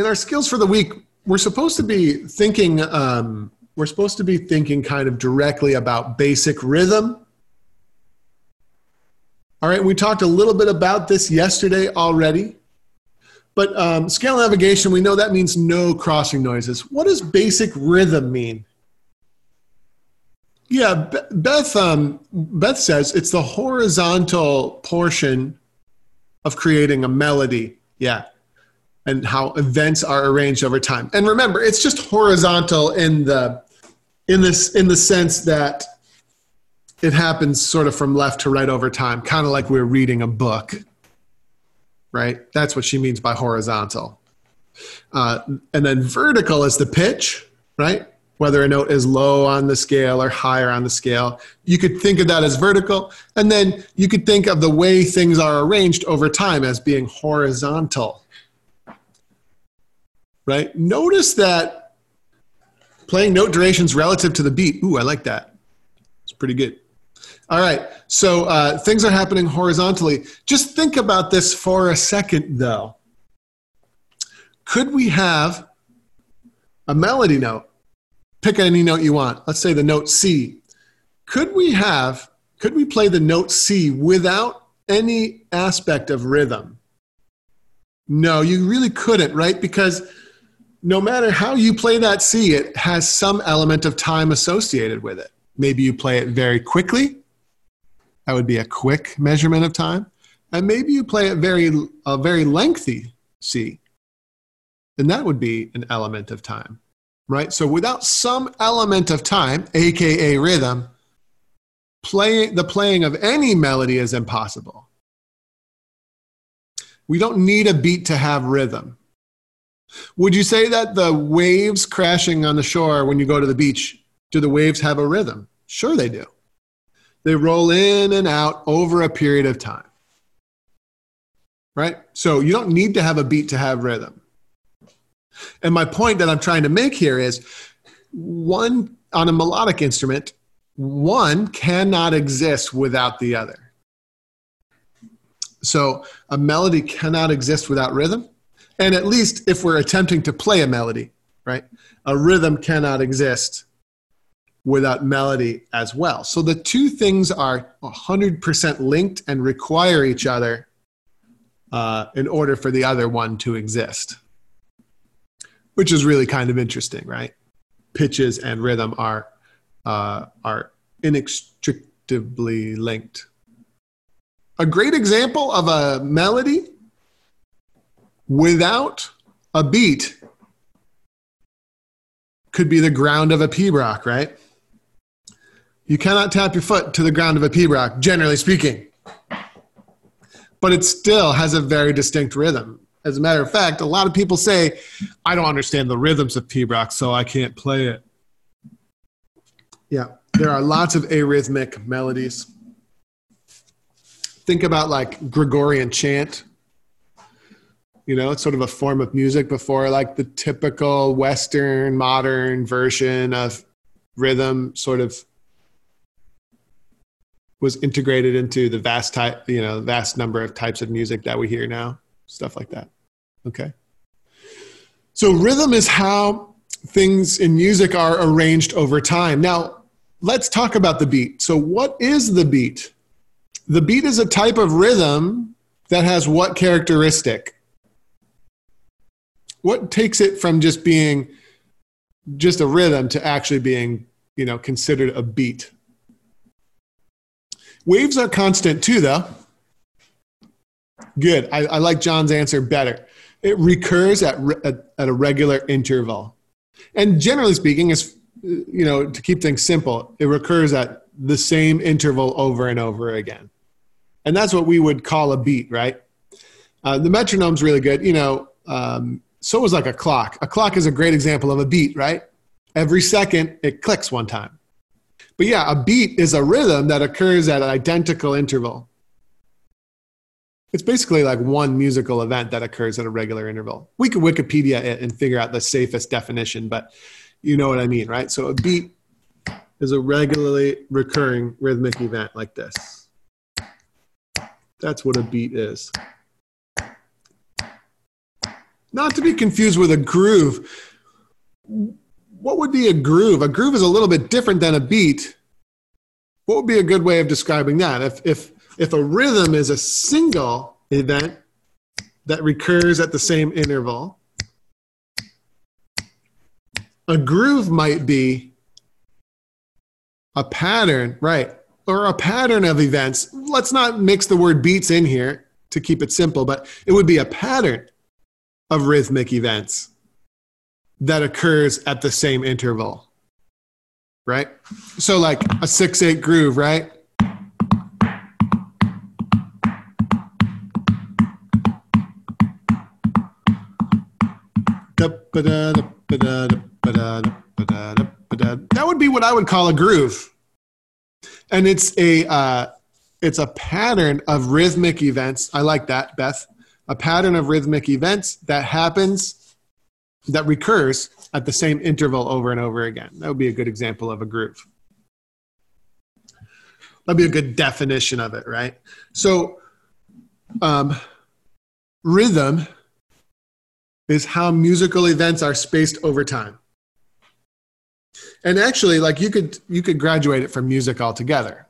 in our skills for the week, we're supposed to be thinking. Um, we're supposed to be thinking kind of directly about basic rhythm. All right, we talked a little bit about this yesterday already. But um, scale navigation, we know that means no crossing noises. What does basic rhythm mean? Yeah, Beth. Um, Beth says it's the horizontal portion of creating a melody. Yeah, and how events are arranged over time. And remember, it's just horizontal in the in this in the sense that it happens sort of from left to right over time, kind of like we're reading a book. Right? That's what she means by horizontal. Uh, and then vertical is the pitch, right? whether a note is low on the scale or higher on the scale. You could think of that as vertical. And then you could think of the way things are arranged over time as being horizontal. Right? Notice that playing note durations relative to the beat. Ooh, I like that. It's pretty good. All right, so uh, things are happening horizontally. Just think about this for a second, though. Could we have a melody note pick any note you want. Let's say the note C. Could we have, could we play the note C without any aspect of rhythm? No, you really couldn't, right? Because no matter how you play that C, it has some element of time associated with it. Maybe you play it very quickly. That would be a quick measurement of time. And maybe you play it very, a very lengthy C. And that would be an element of time right? So without some element of time, aka rhythm, playing the playing of any melody is impossible. We don't need a beat to have rhythm. Would you say that the waves crashing on the shore when you go to the beach, do the waves have a rhythm? Sure, they do. They roll in and out over a period of time. Right? So you don't need to have a beat to have rhythm. And my point that I'm trying to make here is one on a melodic instrument, one cannot exist without the other. So a melody cannot exist without rhythm. And at least if we're attempting to play a melody, right, a rhythm cannot exist without melody as well. So the two things are 100% linked and require each other uh, in order for the other one to exist which is really kind of interesting, right? Pitches and rhythm are uh, are inextricably linked. A great example of a melody without a beat could be the ground of a pibroch, right? You cannot tap your foot to the ground of a pibroch, generally speaking. But it still has a very distinct rhythm. As a matter of fact, a lot of people say, I don't understand the rhythms of pibroch, so I can't play it. Yeah, there are lots of arrhythmic melodies. Think about like Gregorian chant. You know, it's sort of a form of music before like the typical Western modern version of rhythm sort of was integrated into the vast type, you know, vast number of types of music that we hear now stuff like that. Okay. So rhythm is how things in music are arranged over time. Now, let's talk about the beat. So, what is the beat? The beat is a type of rhythm that has what characteristic? What takes it from just being just a rhythm to actually being, you know, considered a beat? Waves are constant too, though. Good. I, I like John's answer better. It recurs at, at, at a regular interval. And generally speaking, is you know, to keep things simple, it recurs at the same interval over and over again. And that's what we would call a beat, right? Uh, the metronome's really good. You know, um, so is like a clock. A clock is a great example of a beat, right? Every second, it clicks one time. But yeah, a beat is a rhythm that occurs at an identical interval. It's basically like one musical event that occurs at a regular interval. We could Wikipedia it and figure out the safest definition, but you know what I mean, right? So a beat is a regularly recurring rhythmic event like this. That's what a beat is. Not to be confused with a groove. What would be a groove? A groove is a little bit different than a beat. What would be a good way of describing that? If, if, if a rhythm is a single event that recurs at the same interval, a groove might be a pattern, right? Or a pattern of events. Let's not mix the word beats in here to keep it simple, but it would be a pattern of rhythmic events that occurs at the same interval. Right? So, like a 6 8 groove, right? That would be what I would call a groove. And it's a uh, it's a pattern of rhythmic events. I like that, Beth. A pattern of rhythmic events that happens, that recurs at the same interval over and over again. That would be a good example of a groove. That'd be a good definition of it, right? So, um, rhythm is how musical events are spaced over time. And actually, like you could you could graduate it from music altogether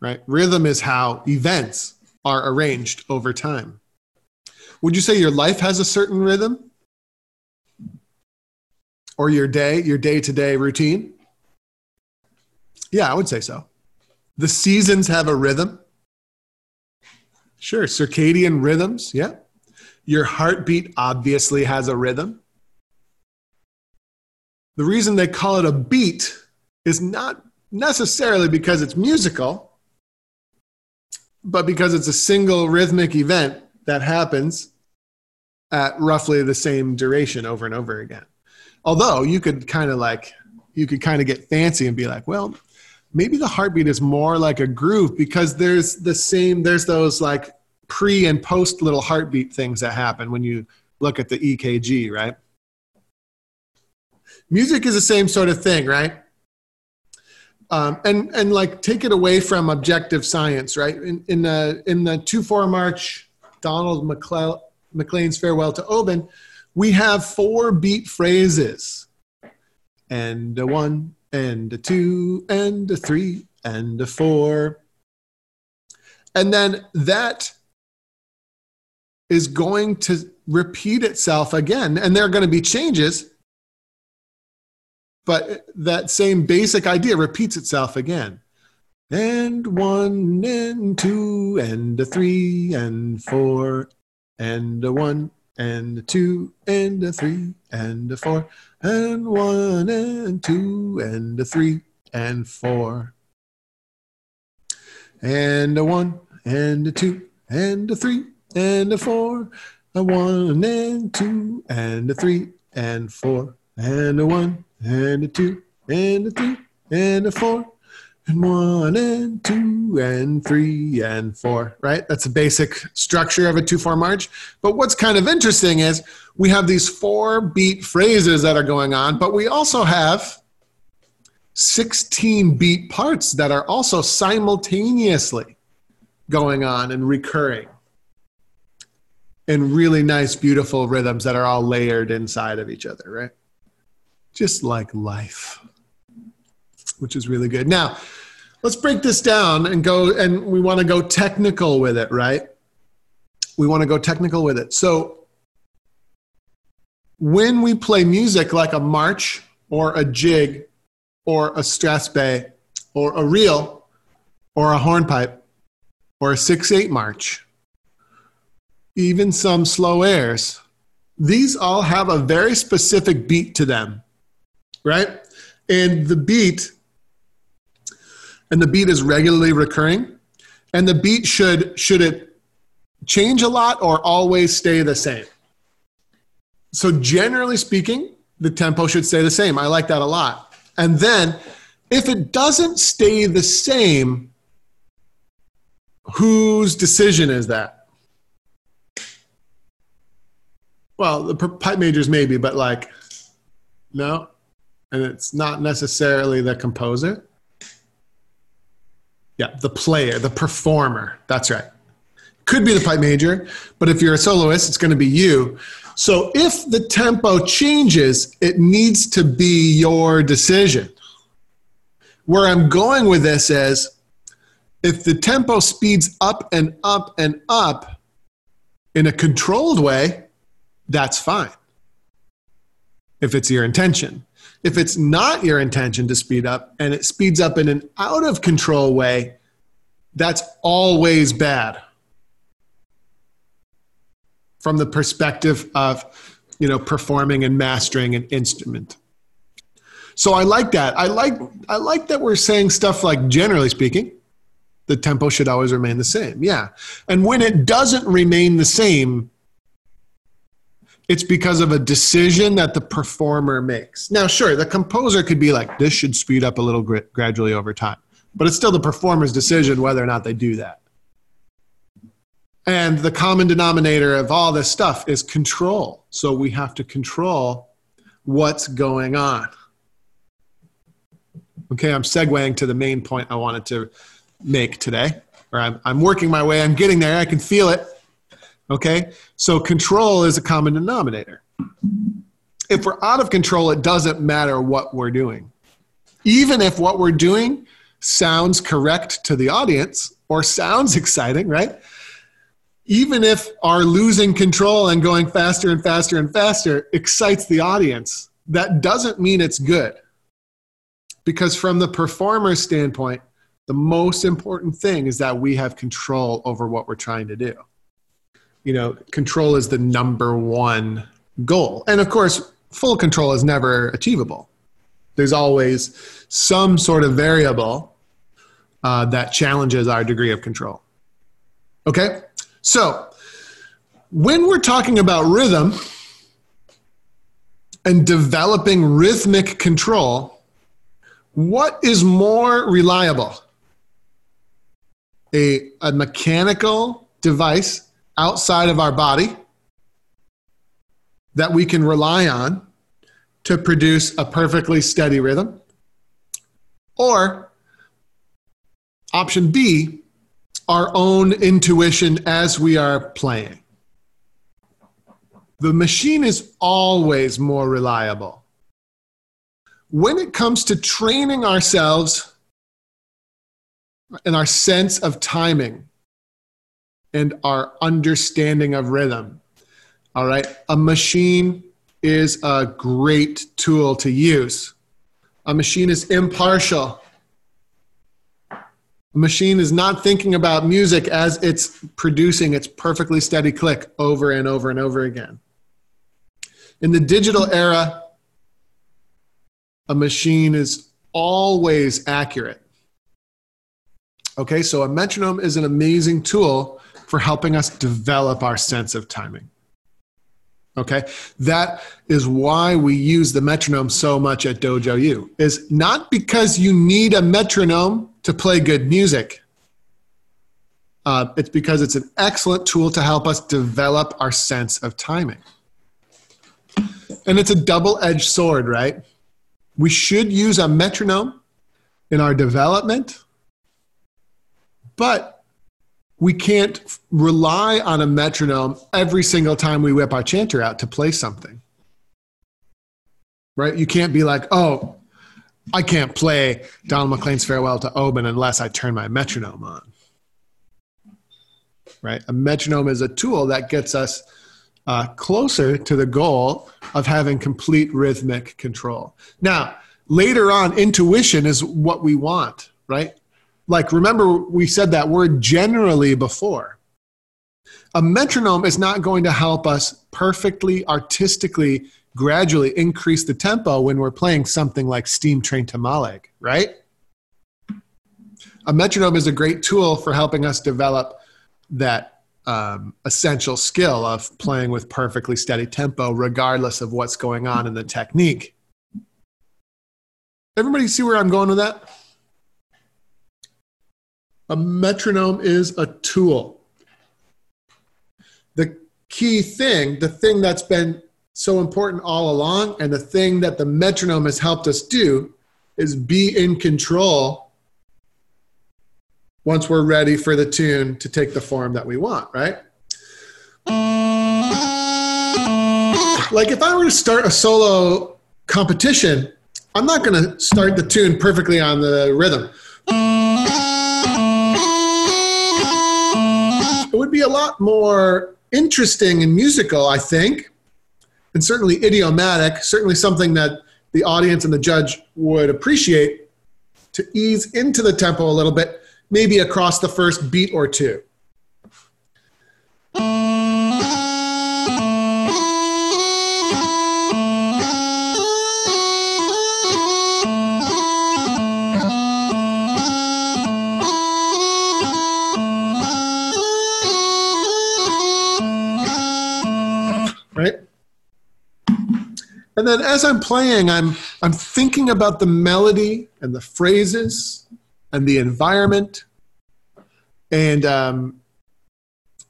right? Rhythm is how events are arranged over time. Would you say your life has a certain rhythm? Or your day, your day to day routine? Yeah, I would say so. The seasons have a rhythm. Sure, circadian rhythms, yeah. Your heartbeat obviously has a rhythm. The reason they call it a beat is not necessarily because it's musical, but because it's a single rhythmic event that happens at roughly the same duration over and over again. Although you could kind of like, you could kind of get fancy and be like, well, maybe the heartbeat is more like a groove because there's the same, there's those like pre and post little heartbeat things that happen when you look at the EKG, right? Music is the same sort of thing, right? Um, and and like take it away from objective science, right? In in the in the two four march, Donald McLean's farewell to Oban, we have four beat phrases, and a one, and a two, and a three, and a four, and then that is going to repeat itself again, and there are going to be changes but that same basic idea repeats itself again. And one and two and a three and four and a one and a two and a three and a four and one and two and a three and four and a one and a two and a three and a four a one and two and a three and four and a one and a two and a three and a four and one and two and three and four, right? That's a basic structure of a 2 4 march. But what's kind of interesting is we have these four beat phrases that are going on, but we also have 16 beat parts that are also simultaneously going on and recurring in really nice, beautiful rhythms that are all layered inside of each other, right? Just like life, which is really good. Now, let's break this down and go, and we want to go technical with it, right? We want to go technical with it. So, when we play music like a march or a jig or a strathspey or a reel or a hornpipe or a 6 8 march, even some slow airs, these all have a very specific beat to them right? And the beat, and the beat is regularly recurring, and the beat should should it change a lot or always stay the same? So generally speaking, the tempo should stay the same. I like that a lot. And then if it doesn't stay the same, whose decision is that? Well, the pipe majors maybe, but like, no and it's not necessarily the composer. Yeah, the player, the performer. That's right. Could be the pipe major, but if you're a soloist, it's going to be you. So if the tempo changes, it needs to be your decision. Where I'm going with this is if the tempo speeds up and up and up in a controlled way, that's fine. If it's your intention. If it's not your intention to speed up and it speeds up in an out of control way, that's always bad. From the perspective of, you know, performing and mastering an instrument. So I like that. I like I like that we're saying stuff like generally speaking, the tempo should always remain the same. Yeah. And when it doesn't remain the same, it's because of a decision that the performer makes. Now, sure, the composer could be like, this should speed up a little gradually over time, but it's still the performer's decision whether or not they do that. And the common denominator of all this stuff is control. So we have to control what's going on. Okay, I'm segueing to the main point I wanted to make today, or I'm, I'm working my way, I'm getting there, I can feel it. Okay, so control is a common denominator. If we're out of control, it doesn't matter what we're doing. Even if what we're doing sounds correct to the audience or sounds exciting, right? Even if our losing control and going faster and faster and faster excites the audience, that doesn't mean it's good. Because from the performer's standpoint, the most important thing is that we have control over what we're trying to do you know, control is the number one goal. And of course, full control is never achievable. There's always some sort of variable uh, that challenges our degree of control. Okay? So, when we're talking about rhythm and developing rhythmic control, what is more reliable? A, a mechanical device outside of our body that we can rely on to produce a perfectly steady rhythm. Or option B, our own intuition as we are playing. The machine is always more reliable. When it comes to training ourselves and our sense of timing, and our understanding of rhythm. All right. A machine is a great tool to use. A machine is impartial. A machine is not thinking about music as it's producing its perfectly steady click over and over and over again. In the digital era, a machine is always accurate. Okay, so a metronome is an amazing tool for helping us develop our sense of timing. Okay, that is why we use the metronome so much at Dojo U. Is not because you need a metronome to play good music. Uh, it's because it's an excellent tool to help us develop our sense of timing. And it's a double edged sword, right? We should use a metronome in our development, but we can't rely on a metronome every single time we whip our chanter out to play something. Right? You can't be like, oh, I can't play Donald McLean's Farewell to Oban unless I turn my metronome on. Right? A metronome is a tool that gets us uh, closer to the goal of having complete rhythmic control. Now, later on, intuition is what we want, right? Like remember we said that word generally before. A metronome is not going to help us perfectly artistically gradually increase the tempo when we're playing something like steam train to Mallaig, right? A metronome is a great tool for helping us develop that um, essential skill of playing with perfectly steady tempo regardless of what's going on in the technique. Everybody see where i'm going with that a metronome is a tool. The key thing, the thing that's been so important all along, and the thing that the metronome has helped us do is be in control once we're ready for the tune to take the form that we want, right? Like if I were to start a solo competition, I'm not going to start the tune perfectly on the rhythm. It would be a lot more interesting and musical, I think, and certainly idiomatic, certainly something that the audience and the judge would appreciate to ease into the tempo a little bit maybe across the first beat or two. And then as I'm playing, I'm, I'm thinking about the melody and the phrases and the environment. And, um,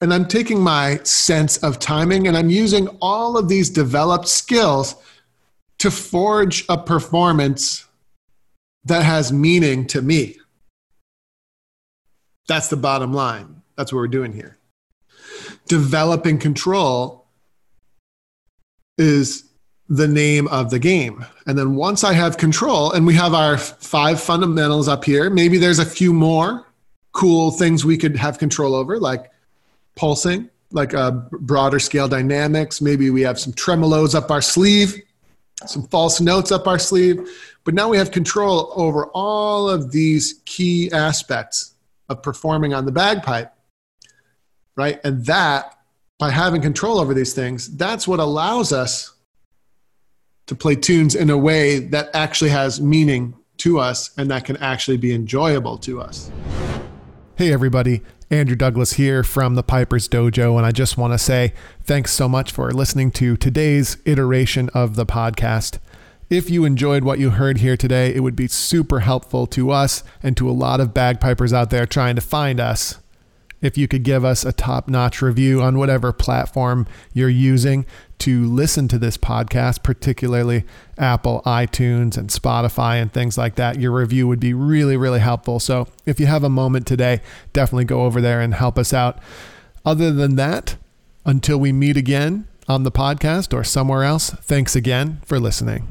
and I'm taking my sense of timing and I'm using all of these developed skills to forge a performance that has meaning to me. That's the bottom line. That's what we're doing here. Developing control is the name of the game. And then once I have control, and we have our five fundamentals up here, maybe there's a few more cool things we could have control over, like pulsing, like a uh, broader scale dynamics. Maybe we have some tremolos up our sleeve, some false notes up our sleeve. But now we have control over all of these key aspects of performing on the bagpipe, right? And that, by having control over these things, that's what allows us to play tunes in a way that actually has meaning to us and that can actually be enjoyable to us. Hey, everybody. Andrew Douglas here from the Piper's Dojo, and I just want to say thanks so much for listening to today's iteration of the podcast. If you enjoyed what you heard here today, it would be super helpful to us and to a lot of bagpipers out there trying to find us if you could give us a top notch review on whatever platform you're using to listen to this podcast, particularly Apple, iTunes, and Spotify, and things like that. Your review would be really, really helpful. So if you have a moment today, definitely go over there and help us out. Other than that, until we meet again on the podcast or somewhere else, thanks again for listening.